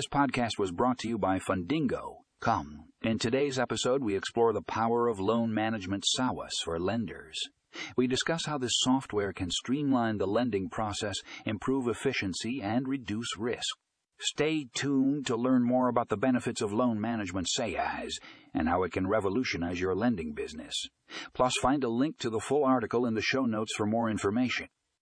This podcast was brought to you by Fundingo. Come. In today's episode, we explore the power of loan management SaaS for lenders. We discuss how this software can streamline the lending process, improve efficiency, and reduce risk. Stay tuned to learn more about the benefits of loan management SaaS and how it can revolutionize your lending business. Plus, find a link to the full article in the show notes for more information.